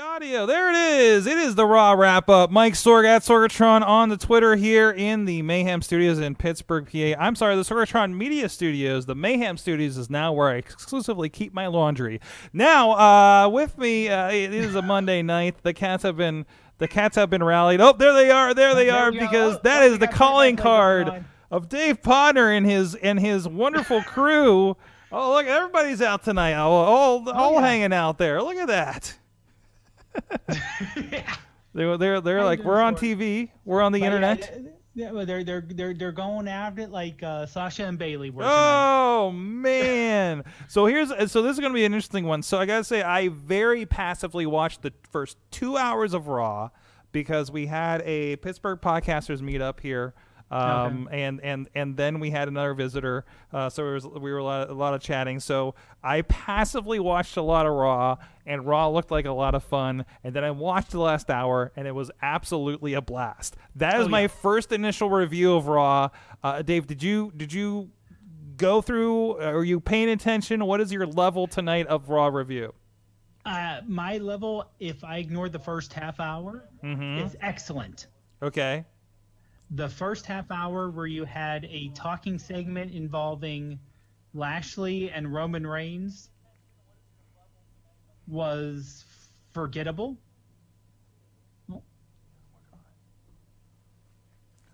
Audio, there it is. It is the Raw wrap up. Mike Sorg at Sorgatron on the Twitter here in the Mayhem Studios in Pittsburgh, PA. I'm sorry, the Sorgatron Media Studios. The Mayhem Studios is now where I exclusively keep my laundry. Now, uh, with me, uh, it is a Monday night. The cats have been the cats have been rallied. Oh, there they are. There they There are go. because Oh, that oh, is the calling card of Dave Podnar and his and his wonderful crew. Oh, look, everybody's out tonight. All all, all yeah. hanging out there. Look at that. They're they're they're like we're on TV, we're on the But internet. Yeah, well, they're they're they're they're going after it like uh, Sasha and Bayley were. Oh man! so here's so this is gonna be an interesting one. So I gotta say I very passively watched the first two hours of Raw because we had a Pittsburgh podcasters meetup here. Um, and, and, and then we had another visitor. Uh, so it was, we were a lot, a lot of chatting. So I passively watched a lot of Raw and Raw looked like a lot of fun. And then I watched the last hour and it was absolutely a blast. That is Oh, my yeah. first initial review of Raw. Uh, Dave, did you, did you go through? Are you paying attention? What is your level tonight of Raw review? Uh, my level, if I ignored the first half hour, Mm-hmm. is excellent. Okay. The first half hour where you had a talking segment involving Lashley and Roman Reigns was forgettable.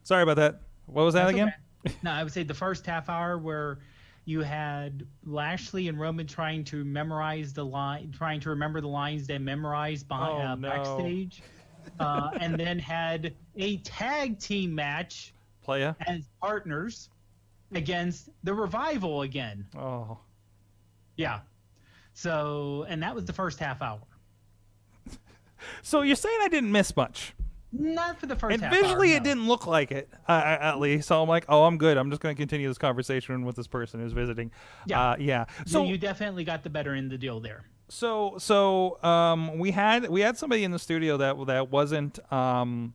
Sorry about that. What was that That's again? okay. no, I would say the first half hour where you had Lashley and Roman trying to memorize the line, trying to remember the lines they memorized behind Oh, uh, no. backstage, uh, and then had a tag team match Playa. as partners against the revival again. Oh. Yeah. So, and that was the first half hour. So you're saying I didn't miss much? Not for the first And visually, hour, it didn't look like it, uh, at least. So I'm like, oh, I'm good. I'm just going to continue this conversation with this person who's visiting. Yeah. Uh, yeah. So So you definitely got the better end of the deal there. So so um, we had we had somebody in the studio that that wasn't um,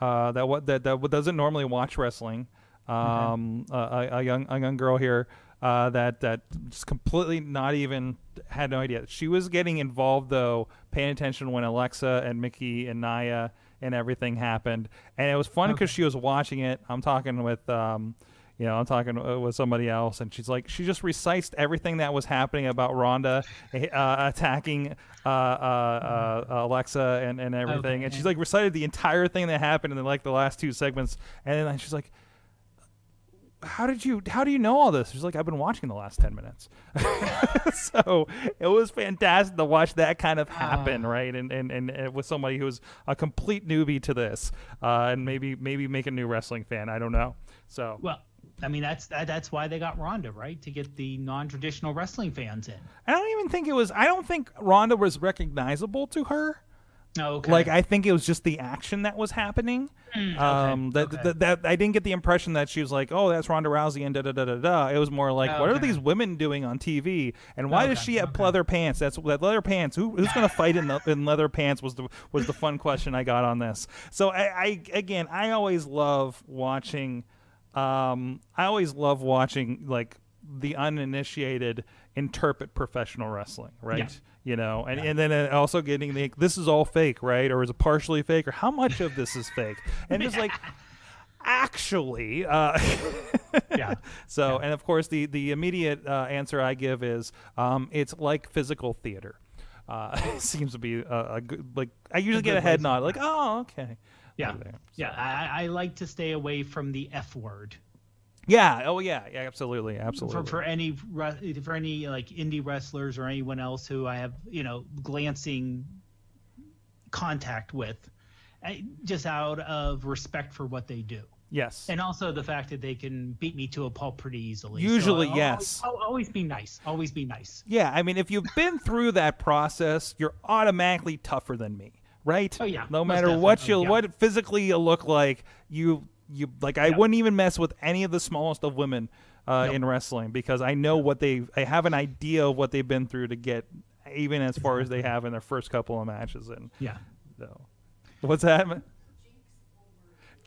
uh, that what that that doesn't normally watch wrestling. Um, a, a, a young a young girl here uh, that that just completely not even had no idea. She was getting involved though, paying attention when Alexa and Mickie and Nia and everything happened, and it was fun because she was watching it. I'm talking with. Um, you know, I'm talking uh, with somebody else, and she's like, she just recites everything that was happening about Ronda uh, attacking uh, uh, uh, Alexa and, and everything, Okay. and she's like recited the entire thing that happened in like the last two segments, and then she's like, how did you how do you know all this? She's like, I've been watching the last ten minutes. so it was fantastic to watch that kind of happen, right? And, and and and with somebody who's a complete newbie to this, uh, and maybe maybe make a new wrestling fan. I don't know. So Well, I mean that's that, that's why they got Ronda, right? To get the non-traditional wrestling fans in. I don't even think it was. I don't think Ronda was recognizable to her. Oh, okay. Like I think it was just the action that was happening. um, that, Mm, okay. that that I didn't get the impression that she was like, oh, that's Ronda Rousey and da da da da da. It was more like, Oh, what are these women doing on TV, and why does she have okay. leather pants? That's that leather pants. Who, who's going to fight in the, in leather pants? Was the was the fun question I got on this. So I, I again, I always love watching. Um, I always love watching like the uninitiated interpret professional wrestling, right? Yeah. You know, and, and then uh, also getting the this is all fake, right? Or is it partially fake? Or how much of this is fake? And just like actually, uh, yeah. so and of course the the immediate uh, answer I give is um, it's like physical theater. Uh, seems to be a, a good like I usually get a head nod like oh okay Yeah. There. Yeah. I, I like to stay away from the F word. yeah oh yeah yeah absolutely absolutely for for, any for any like indie wrestlers or anyone else who I have you know glancing contact with, I, just out of respect for what they do, yes and also the fact that they can beat me to a pulp pretty easily. Usually, I'll- yes. I'll, always be nice. Always be nice. Yeah, I mean, if you've been through that process, you're automatically tougher than me, right? Oh, yeah, No most matter what definitely. you Yeah. what physically you look like, you you like I Yeah. wouldn't even mess with any of the smallest of women uh, Nope. in wrestling because I know what they I have an idea of what they've been through to get even as far as they have in their first couple of matches and Yeah. so what's that?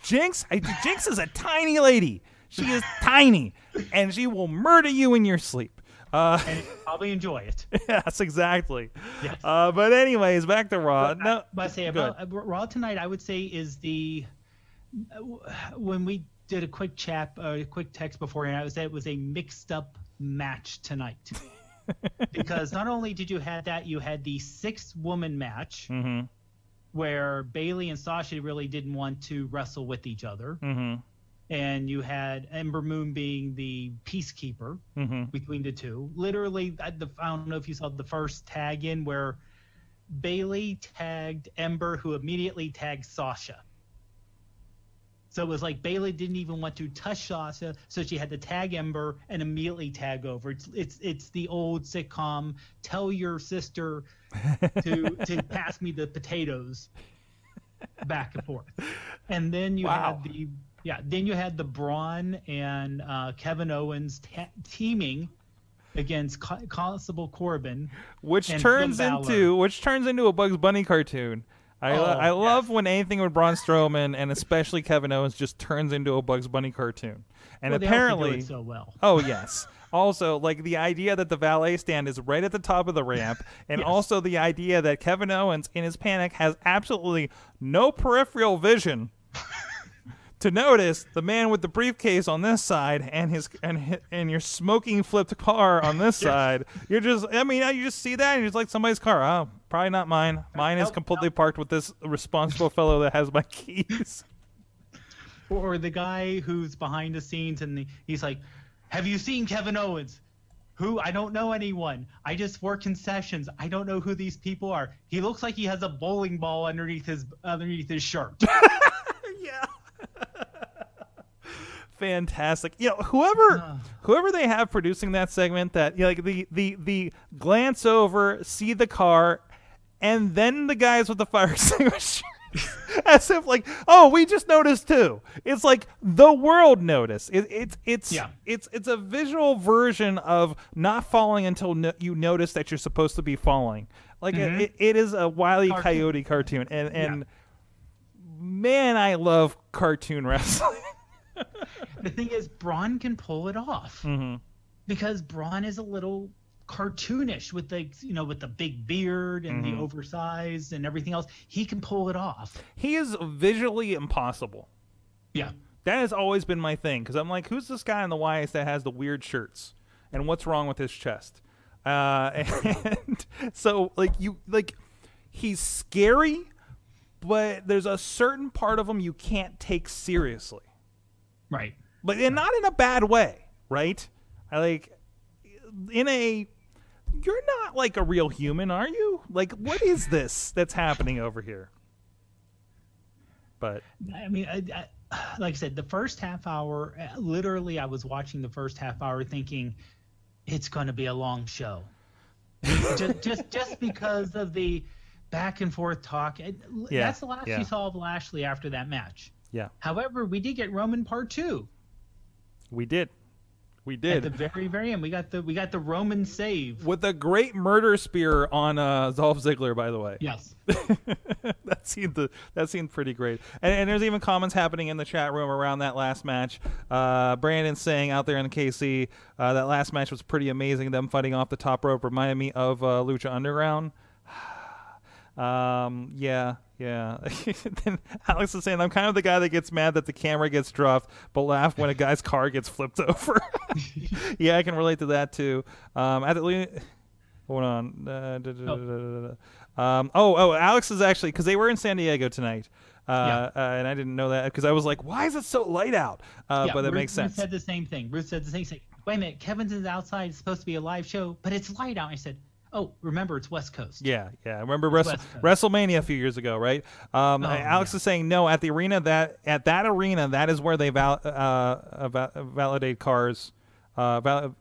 Jinx, I, Jinx is a tiny lady. She is tiny, and she will murder you in your sleep. Uh, And probably enjoy it. yes, exactly. Yes. Uh, but anyways, back to Raw. no, But I say about uh, Raw tonight, I would say is the when we did a quick chat, uh, a quick text beforehand. I would say it was a mixed up match tonight because not only did you have that, you had the six woman match Mhm. where Bayley and Sasha really didn't want to wrestle with each other, Mhm. And you had Ember Moon being the peacekeeper Mhm. between the two. Literally, I, the, I don't know if you saw the first tag in where Bayley tagged Ember, who immediately tagged Sasha. So it was like Bayley didn't even want to touch Sasha, so she had to tag Ember and immediately tag over. It's it's it's the old sitcom. Tell your sister to to pass me the potatoes. Back and forth, and then you Wow. had the yeah. Then you had the Braun and uh, Kevin Owens ta- teaming against Co- Constable Corbin. which turns into which turns into a Bugs Bunny cartoon. I, Oh, I love when anything with Braun Strowman and especially Kevin Owens just turns into a Bugs Bunny cartoon. And Well, they also do apparently, so well. Oh yes. Also, like the idea that the valet stand is right at the top of the ramp, and Yes. also the idea that Kevin Owens, in his panic, has absolutely no peripheral vision to notice the man with the briefcase on this side and his and and your smoking flipped car on this side. You're just, I mean, you just see that and it's like somebody's car. Oh, probably not mine. Mine is completely parked with this responsible fellow that has my keys. or the guy who's behind the scenes and the, he's like, "Have you seen Kevin Owens?" Who I don't know anyone. I just work concessions. I don't know who these people are. He looks like he has a bowling ball underneath his underneath his shirt. yeah. Fantastic. You know, whoever whoever they have producing that segment that you know, like the the the glance over, see the car, and then the guys with the fire extinguisher. As if like, oh, we just noticed too. It's like the world noticed. It, it's it's Yeah. it's it's a visual version of not falling until no, you notice that you're supposed to be falling. Like it, mm-hmm. it, it is a wily coyote cartoon, and and man, I love cartoon wrestling. The thing is, Braun can pull it off Mm-hmm. because Braun is a little cartoonish with the you know with the big beard and Mm-hmm. the oversized and everything else. He can pull it off. he is visually impossible. Yeah. That has always been my thing because I'm like, who's this guy in the YS that has the weird shirts, and what's wrong with his chest? Uh, and so, like, you like, he's scary, but there's a certain part of him you can't take seriously, Right. But and not in a bad way, right? I like, in a, you're not like a real human, are you? Like, what is this that's happening over here? But I mean, I, I, like I said, the first half hour, literally, I was watching the first half hour thinking it's going to be a long show. just, just, just because of the back and forth talk. It- Yeah, That's the last yeah. you saw of Lashley after that match. yeah, However, we did get Roman part two we did, we did. at the very, very end. We got the we got the Roman save. with a great murder spear on uh, Dolph Ziggler, by the way. Yes. that seemed the, that seemed pretty great. And, and there's even comments happening in the chat room around that last match. Uh, Brandon saying out there in the KC uh, that last match was pretty amazing. Them fighting off the top rope reminded me of uh, Lucha Underground. Um, yeah, yeah. then Alex is saying, I'm kind of the guy that gets mad that the camera gets dropped, but laugh when a guy's car gets flipped over. yeah, I can relate to that too. Um, at the, hold on. Uh, da- da- da- da- da- da. Um, oh, oh, Alex is actually because they were in San Diego tonight, uh, uh, and I didn't know that because I was like, why is it so light out? Uh, yeah, but that Ruth, makes sense. Ruth said the same thing. Ruth said the same thing. Wait a minute, Kevin's is outside. It's supposed to be a live show, but it's light out. I said, oh, remember, it's West Coast. Yeah, yeah. I remember Wrestle- WrestleMania a few years ago, right? Um, Oh, Alex yeah. is saying no at the arena that at that arena that is where they val- uh, uh, validate cars, uh, val-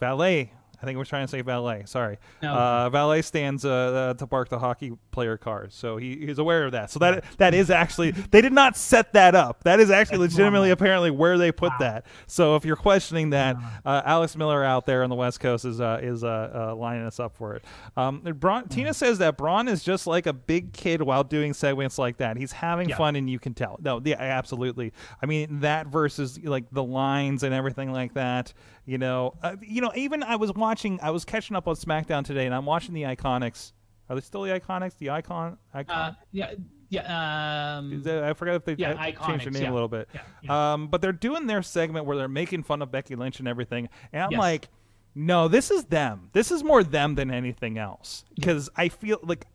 valet. I think we're trying to say valet. Sorry. No. Uh, valet stands uh, uh, to park the hockey player cars, so he, he's aware of that. So that that is actually they did not set that up. That is actually That's legitimately normal. apparently where they put that. So if you're questioning that, uh, Alex Miller out there on the West Coast is uh, is uh, uh, lining us up for it. Um, Braun, Tina says that Braun is just like a big kid while doing segments like that. He's having Yeah. fun, and you can tell. No, yeah, absolutely. I mean that versus like the lines and everything like that. You know, uh, you know. Even I was watching. I was catching up on SmackDown today, and I'm watching the Iconics. Are they still the Iconics? The Icon? Icon? Uh, yeah, yeah. Um, I forgot if they Yeah, uh, changed their name yeah. a little bit. Yeah, yeah. Um, but they're doing their segment where they're making fun of Becky Lynch and everything, and I'm Yes. like, no, this is them. This is more them than anything else because I feel like,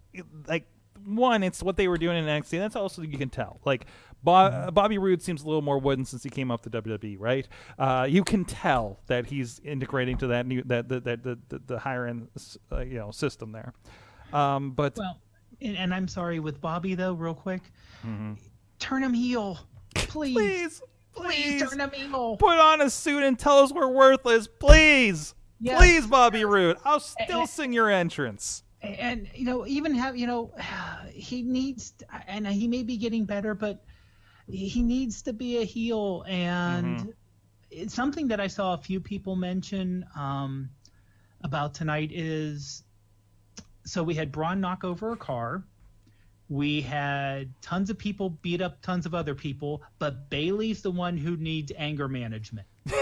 like one, it's what they were doing in NXT. And that's also you can tell. Like Bo- Mm-hmm. Bobby Roode seems a little more wooden since he came up to WWE, right? Uh, you can tell that he's integrating to that new that that, that the, the, the higher end uh, you know system there. Um, but Well, and, and I'm sorry with Bobby though, real quick. Turn him heel, please. please, Please please turn him heel. put on a suit and tell us we're worthless, please. Yes. Please, Bobby Roode. I'll still eh. sing your entrance. and you know even have you know he needs and he may be getting better but he needs to be a heel. And it's something that i saw a few people mention um, about tonight is so we had braun knock over a car. We had tons of people beat up tons of other people but bayley's the one who needs anger management.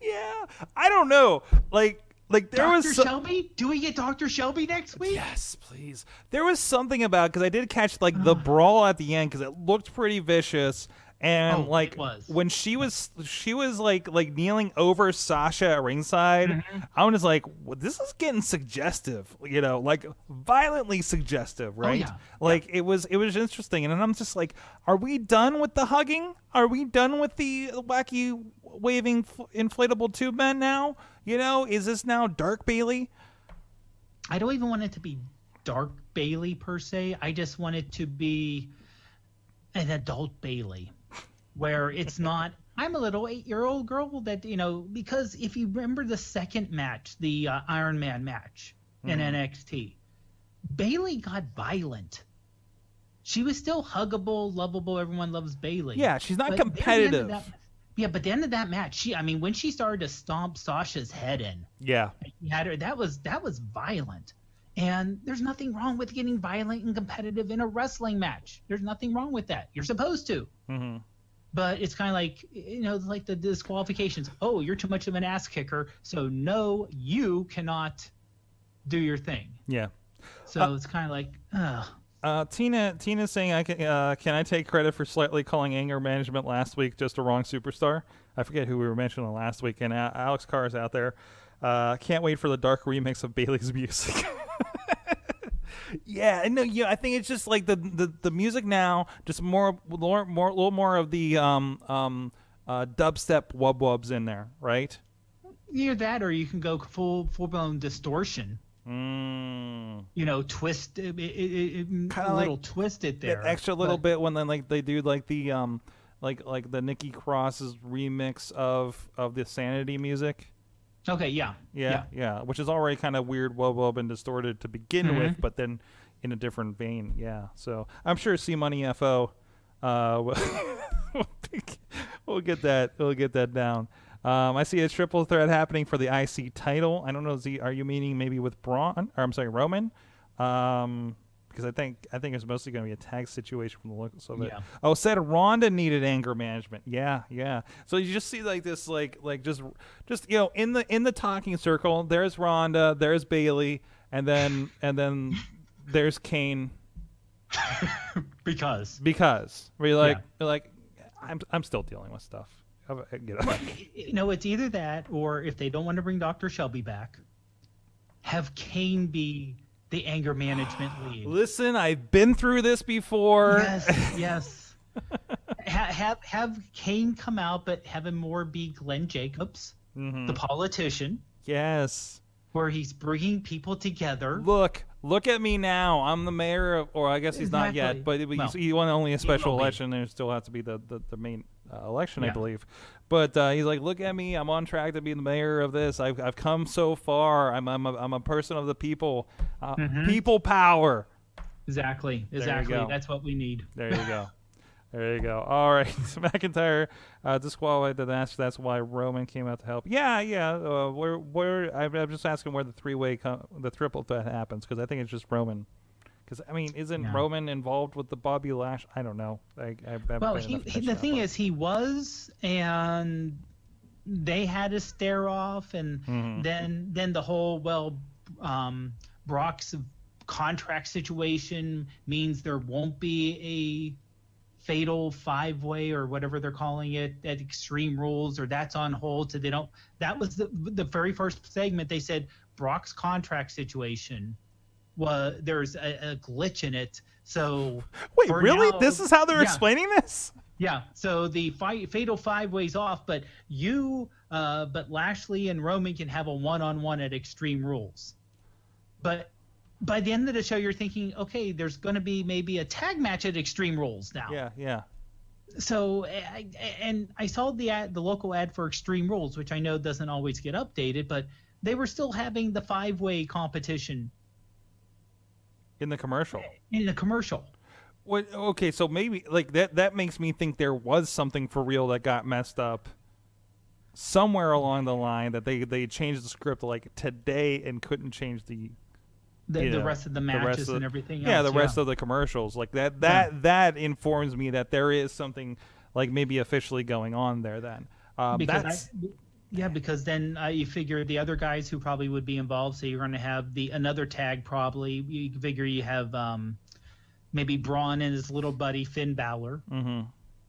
Yeah, I don't know. Like, like there dr was. so- shelby do we get dr shelby next week Yes, please. There was something about because I did catch like the brawl at the end because it looked pretty vicious, and Oh, like was. when she was she was like like kneeling over Sasha at ringside, Mm-hmm. I was like, well, this is getting suggestive, you know, like violently suggestive, right? Oh, yeah. Like it was it was interesting, and then I'm just like, are we done with the hugging? Are we done with the wacky waving inflatable tube men now? You know, is this now Dark Bayley? I don't even want it to be dark Bayley per se. I just want it to be an adult Bayley, where it's not. I'm a little eight-year-old girl that you know because if you remember the second match, the uh, Iron Man match in NXT, Bayley got violent. She was still huggable, lovable. Everyone loves Bayley. Yeah, she's not But then at the end of competitive. that- yeah, but the end of that match, she I mean, when she started to stomp Sasha's head in, Yeah. he had her that was that was violent and there's nothing wrong with getting violent and competitive in a wrestling match there's nothing wrong with that you're supposed to Mhm. But it's kind of like you know like the disqualifications oh you're too much of an ass kicker so no you cannot do your thing Yeah. so it's kind of like ugh. Uh, Tina, Tina's saying, "I can. Uh, can I take credit for slightly calling anger management last week just a wrong superstar? I forget who we were mentioning last week. And uh, Alex Carr is out there. Uh, can't wait for the dark remix of Bayley's music. yeah, no, yeah. I think it's just like the the, the music now, just more, more, more, a little more of the um um uh, dubstep wub wubs in there, right? either that or you can go full full blown distortion Mm. you know twist it, it, it, Kinda a little like twisted there extra little but- bit when then like they do like the um like like the Nikki Cross's remix of of the Sanity music. okay yeah Yeah, yeah, which is already kind of weird, wub wub, and distorted to begin Mm-hmm. with, but then in a different vein. Yeah, so I'm sure C Money Fo, uh, we'll get that we'll get that down. Um, I see a triple threat happening for the IC title. I don't know. Z, are you meaning maybe with Braun? Or I'm sorry, Roman? Um, because I think I think it's mostly going to be a tag situation from the looks of it. Yeah. Oh, said Ronda needed anger management. Yeah, yeah. So you just see like this, like like just just you know in the in the talking circle. There's Ronda, there's Bayley, and then and then there's Kane because because we like Yeah. we're like I'm I'm still dealing with stuff. It? you know, it's either that or if they don't want to bring Dr. Shelby back, have Kane be the anger management lead. Listen, I've been through this before. yes, yes. Ha- have have Kane come out, but have him more be Glenn Jacobs, Mm-hmm. the politician, Yes. where he's bringing people together. Look, look at me now. I'm the mayor of, or I guess he's not yet, but he, Well, he won only a special election. There still has to be the, the, the main uh, election, I believe. But uh, he's like, look at me. I'm on track to be the mayor of this. I've, I've come so far. I'm, I'm, a, I'm a person of the people. Uh, People power. Exactly. Exactly. That's what we need. There you go. There you go. All right. So McIntyre uh, disqualified the match. That's why Roman came out to help. Yeah, yeah. Uh, where, where? I'm, I'm just asking where the three way, com- the triple threat happens because I think it's just Roman. Because I mean, isn't Yeah. Roman involved with the Bobby Lash? I don't know. I, I Well, he, he, the thing is, he was, and they had to stare off, and Mm-hmm. then then the whole well, um, Brock's contract situation means there won't be a fatal five way or whatever they're calling it at Extreme Rules, or that's on hold. So they don't. That was the the very first segment. They said Brock's contract situation was there's a, a glitch in it. So Wait, really? now- this is how they're yeah. explaining this? Yeah, so the fi- fatal five ways off, but you, uh, but Lashley and Roman can have a one-on-one at Extreme Rules. But by the end of the show, you're thinking, okay, there's going to be maybe a tag match at Extreme Rules now. Yeah, yeah. So, I, and I saw the ad, the local ad for Extreme Rules, which I know doesn't always get updated, but they were still having the five-way competition In the commercial. in the commercial. What? Okay, so maybe like that. That makes me think there was something for real that got messed up somewhere along the line that they they changed the script like today and couldn't change the The, you the rest of the the matches rest of- and everything Yeah, else. the rest of the commercials like that. That that informs me that there is something like maybe officially going on there. Then um, because I, yeah, because then uh, you figure the other guys who probably would be involved. So you're going to have the another tag probably. You figure you have um, maybe Braun and his little buddy Finn Balor Mhm.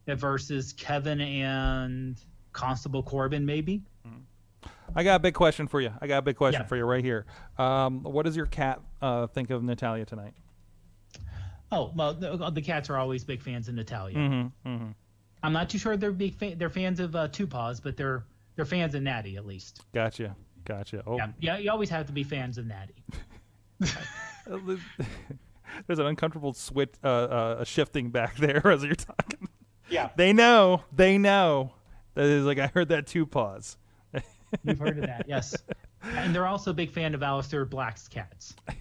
uh, versus Kevin and Constable Corbin maybe. I got a big question for you. I got a big question Yeah. for you right here. Um, what does your cat uh, think of Natalya tonight? Oh well, the, the cats are always big fans of Natalya. Mm-hmm, mm-hmm. I'm not too sure they're big fa- they're fans of uh, Two Paws, but they're they're fans of Natty at least. Gotcha, gotcha. Oh, Yeah, yeah, you always have to be fans of Natty. There's an uncomfortable switch, uh, uh, shifting back there as you're talking. Yeah, They know. They know. That is like I heard that two pause. You've heard of that, yes. And they're also a big fan of Aleister Black's cats.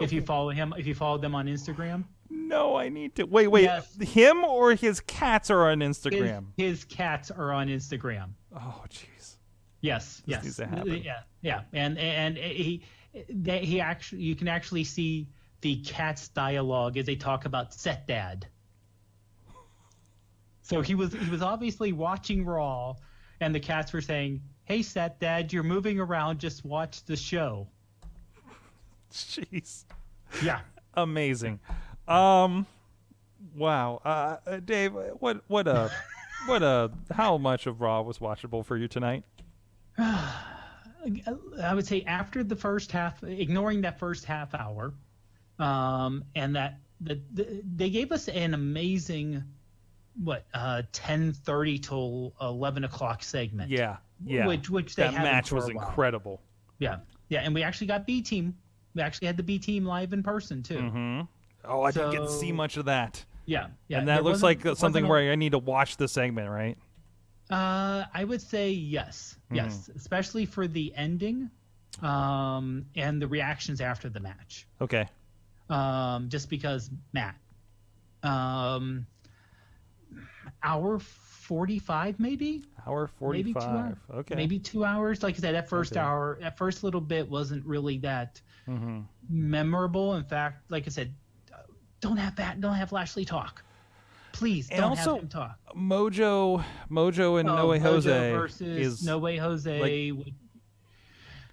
If you follow him, if you follow them on Instagram, No, I need to wait. Wait, Yes. him or his cats are on Instagram. his cats are on Instagram. Oh, jeez. Yes, yes, needs to yeah, yeah. And and he they, he actually you can actually see the cats dialogue as they talk about set dad. So he was he was obviously watching Raw, and the cats were saying, "Hey, set dad, you're moving around. Just watch the show." Jeez. Yeah. Amazing. Um, wow. Uh, uh, Dave, what what uh what uh how much of Raw was watchable for you tonight? I would say after the first half, ignoring that first half hour, um, and that the, the, they gave us an amazing, what, uh, ten thirty till eleven o'clock segment. Yeah yeah, which which that match was incredible. Yeah, yeah, and we actually got B team. We actually had the B team live in person too. Mm-hmm. Oh, I so, didn't get to see much of that. Yeah, yeah. And that looks like something where I need to watch the segment, right? Uh, I would say yes, mm-hmm. yes, mm-hmm. especially for the ending, um, and the reactions after the match. Okay. Um, just because Matt, um, our 45 maybe? Hour 45 maybe two hours. okay. maybe two hours? Like i said that first okay. hour that first little bit wasn't really that mm-hmm. memorable. In fact like i said don't have that don't have lashley talk. Please and don't also, have him talk. Mojo mojo and oh, no way jose versus is no way jose like,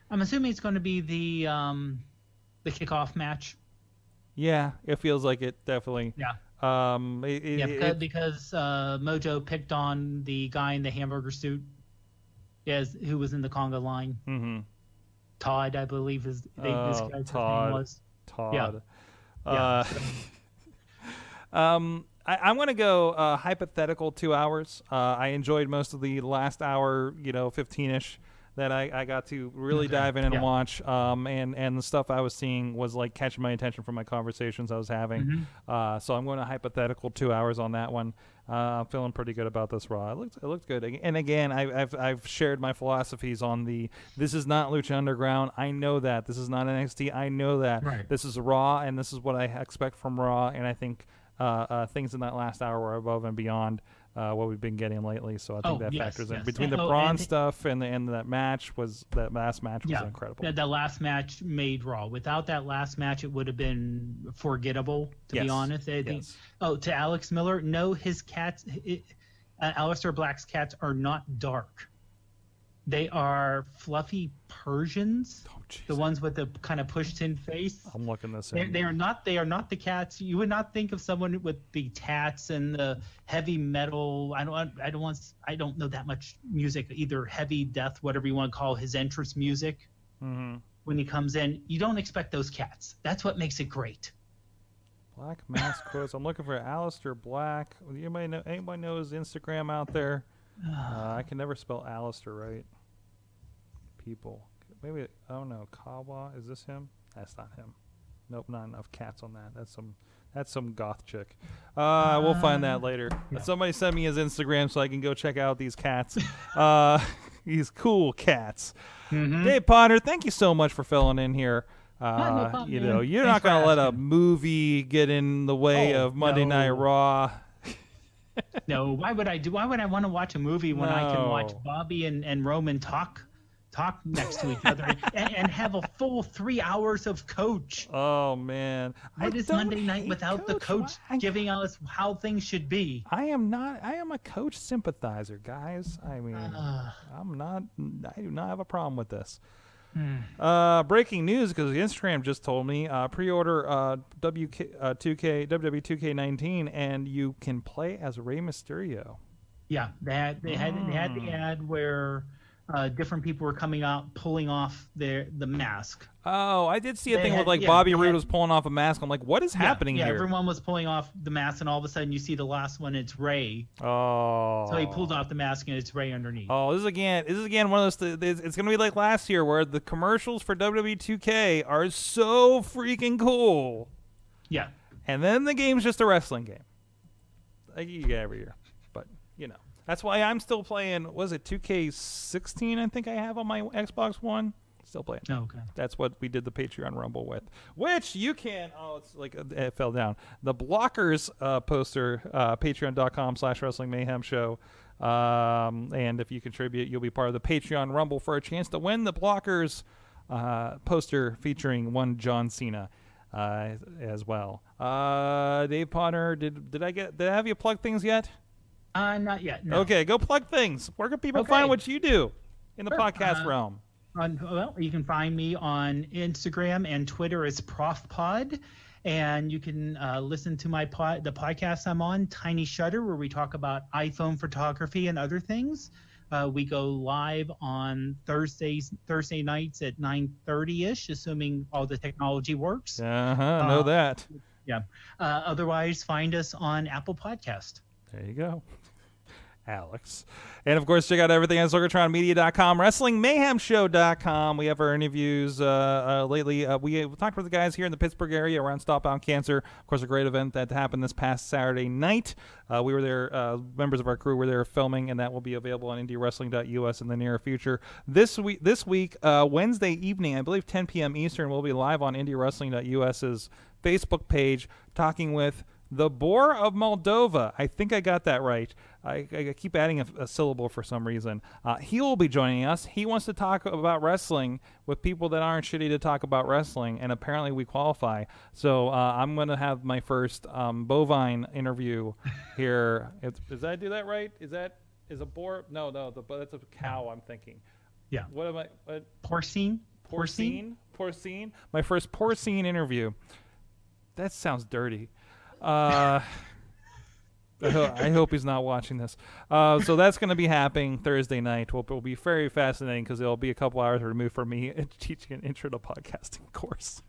i'm assuming it's going to be the um the kickoff match. Yeah it feels like it definitely. Yeah. Um, it, Yeah, it- because, because uh, Mojo picked on the guy in the hamburger suit, as who was in the conga line. mhm. Todd, I believe, is they, this Oh, guy's Todd. name was. Todd. Yeah. Uh, um, I, I'm going to go uh, hypothetical two hours. Uh, I enjoyed most of the last hour, you know, 15 ish. That I, I got to really dive in and Yeah. watch. Um, and and the stuff I was seeing was like catching my attention from my conversations I was having. Mm-hmm. Uh, so I'm going to hypothetical two hours on that one. Uh, I'm feeling pretty good about this Raw. It looked it looked good. And again, I, I've I've shared my philosophies on the this is not Lucha Underground. I know that this is not NXT. I know that Right. this is Raw, and this is what I expect from Raw. And I think uh, uh, things in that last hour were above and beyond uh, what we've been getting lately. So I think Oh, that yes, factors in yes. between And- the oh, Braun and- stuff and the, and that match was that last match was yeah, incredible. That, that last match made Raw. Without that last match, it would have been forgettable. To Yes. be honest, I think. Oh, to Alex Miller, no, his cats, it, uh, Aleister Black's cats are not dark. They are fluffy Persians, Oh, the ones with the kind of pushed-in face. I'm looking this They, in. they are not. They are not the cats. You would not think of someone with the tats and the heavy metal. I don't. I don't want. I don't know that much music. Either heavy death, whatever you want to call his entrance music. hmm When he comes in, you don't expect those cats. That's what makes it great. Black mask quotes. I'm looking for Aleister Black. Anybody know? Anybody know his Instagram out there? Uh, I can never spell Aleister right. People. Maybe I don't know. Kawa is this him? That's not him. Nope, not enough cats on that. That's some. That's some goth chick. Uh, we'll find that later. Somebody send me his Instagram so I can go check out these cats. uh, these cool cats. Dave Potter, thank you so much for filling in here. Uh, no problem, you man. know, you're Thanks not going to let a movie get in the way Oh, of Monday Night. Raw. No, why would I do? Why would I want to watch a movie when I can watch Bobby and, and Roman talk talk next to each other and, and have a full three hours of coach? Oh man, What is Monday night without the coach Why- giving us how things should be? I am not. I am a coach sympathizer, guys. I mean, Uh, I'm not. I do not have a problem with this. Hmm. Uh, breaking news because Instagram just told me uh, pre-order uh, WK uh, 2K WWE 2K19 and you can play as Rey Mysterio. yeah, they had they had they had Hmm. the ad where uh, different people were coming out pulling off their the mask. Oh, I did see a They thing had- with like yeah, Bobby Roode was pulling off a mask. I'm like, what is happening yeah, here? everyone was pulling off the mask, and all of a sudden you see the last one. It's Rey. oh, So he pulled off the mask, and it's Rey underneath. Oh, this is again. This is again one of those. Th- it's, to be like last year, where the commercials for WWE 2K are so freaking cool, Yeah, and then the game's just a wrestling game. Like you get every year, but you know that's why I'm still playing. Was it 2K16? I think I have on my Xbox One. Still playing. Oh, okay. That's what we did the Patreon Rumble with, which you can. Oh, it's like uh, it fell down. The Blockers uh, poster, uh, patreon.com slash wrestling mayhem show. Um, and if you contribute, you'll be part of the Patreon Rumble for a chance to win the Blockers uh, poster featuring one John Cena uh, as well. Uh, Dave Potter, did did I get did I have you plug things yet? Uh, not yet. No. Okay, go plug things. Where can people Okay. find what you do in the Sure. podcast Uh, realm? On, well, you can find me on Instagram and Twitter as ProfPod, and you can uh, listen to my pod, the podcast I'm on, Tiny Shutter, where we talk about iPhone photography and other things. Uh, we go live on Thursdays, Thursday nights at 9:30 ish, assuming all the technology works. Uh huh. Know uh, that. Yeah. Uh, otherwise, find us on Apple Podcast. There you go. Alex. And of course, check out everything at SorgatronMedia.com, WrestlingMayhemShow.com. We have our interviews uh, uh, lately. Uh, we, we talked with the guys here in the Pittsburgh area around Stop Out Cancer. Of course, a great event that happened this past Saturday night. Uh, we were there, uh, members of our crew were there filming, and that will be available on IndieWrestling.us in the near future. This week, this week uh, Wednesday evening, I believe 10 p.m. Eastern, we'll be live on IndieWrestling.us's Facebook page talking with the Boar of Moldova. I think I got that right. I, I keep adding a, a syllable for some reason. Uh, he will be joining us. He wants to talk about wrestling with people that aren't shitty to talk about wrestling, and apparently we qualify. So uh, I'm going to have my first um, bovine interview here. Is, did I do that right? Is that is a boar? No, no, the, that's a cow. I'm thinking. Yeah. What am I? What, Porcine? porcine? Porcine? My first porcine interview. That sounds dirty. Uh, I, ho- I hope he's not watching this. Uh, so that's going to be happening Thursday night. Will will be very fascinating because it'll be a couple hours removed from me teaching an intro to podcasting course.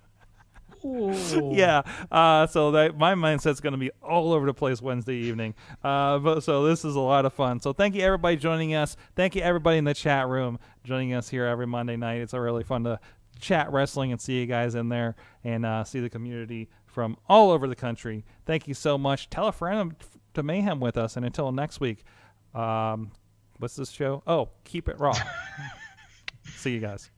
Ooh. yeah. Uh, so that my mindset's going to be all over the place Wednesday evening. Uh, but so this is a lot of fun. So thank you everybody joining us. Thank you everybody in the chat room joining us here every Monday night. It's a really fun to chat wrestling and see you guys in there and uh, see the community from all over the country. Thank you so much. Tell a friend to Mayhem with us. And until next week, um, what's this show? Oh, keep it raw. see you guys.